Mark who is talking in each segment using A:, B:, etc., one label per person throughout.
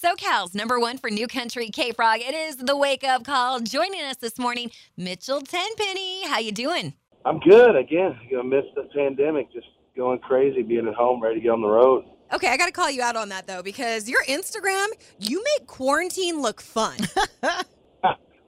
A: SoCal's number one for new country K-Frog. It is the wake up call. Joining us this morning, Mitchell Tenpenny. How you doing?
B: I'm good. Again, you know, amidst the pandemic, just going crazy, being at home, ready to get on the road.
C: Okay, I got to call you out on that though because your Instagram, you make quarantine look fun.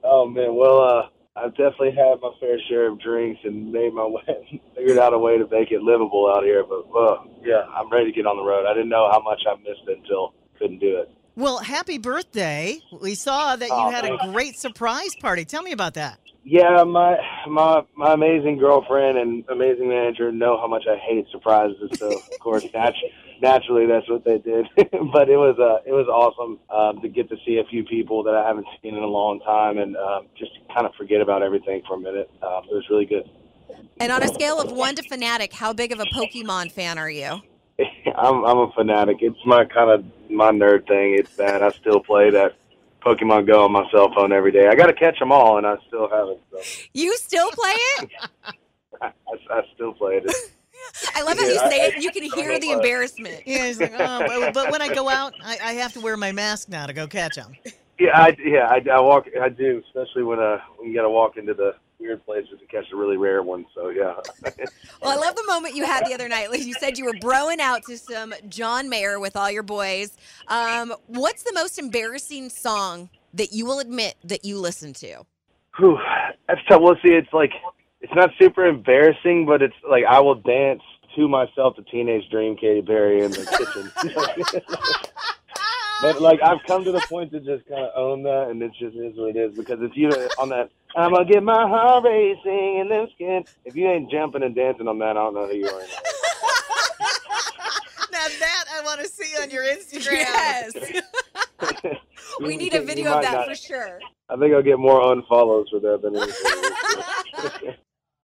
B: Oh man, well, uh, I've definitely had my fair share of drinks and made my way, figured out a way to make it livable out here. But uh, yeah, I'm ready to get on the road. I didn't know how much I missed it until couldn't do it.
D: Well, happy birthday. We saw that you
B: Oh,
D: had a great surprise party. Tell me about that.
B: Yeah, my my my amazing girlfriend and amazing manager know how much I hate surprises. So of course, natu- naturally, that's what they did. but it was uh, it was awesome um, to get to see a few people that I haven't seen in a long time and um, just kind of forget about everything for a minute. Um, it was really good.
C: and on a scale of one to fanatic, how big of a Pokemon fan are you?
B: I'm I'm a fanatic. It's my kind of my nerd thing. It's bad. I still play that Pokemon Go on my cell phone every day. I got to catch them all, and I still haven't. So
C: You still play it?
B: I, I, I still play it.
C: I love how you say
B: I-
C: it. You can hear the embarrassment.
D: Yeah, he's like, oh, but, but when I go out, I, I have to wear my mask now to go catch them.
B: Yeah, I, yeah, I, I walk. I do, especially when uh when you got to walk into the weird places to catch the really rare ones. So yeah,
C: Well, I love the moment you had the other night. Like you said, you were broing out to some John Mayer with all your boys. Um, what's the most embarrassing song that you will admit that you listen to?
B: Whew, that's tough. Well, see, it's like it's not super embarrassing, but it's like I will dance to myself to Teenage Dream, Katy Perry in the kitchen. but like I've come to the point to just kind of own that, and it just is what it is. Because if you on that, I'm gonna get my heart racing and then skin. If you ain't jumping and dancing on that, I don't know who you are.
D: Now that I want to see on your Instagram.
C: Yes. we need a video of that
B: not-
C: for sure.
B: I think I'll get more unfollows for that than anything.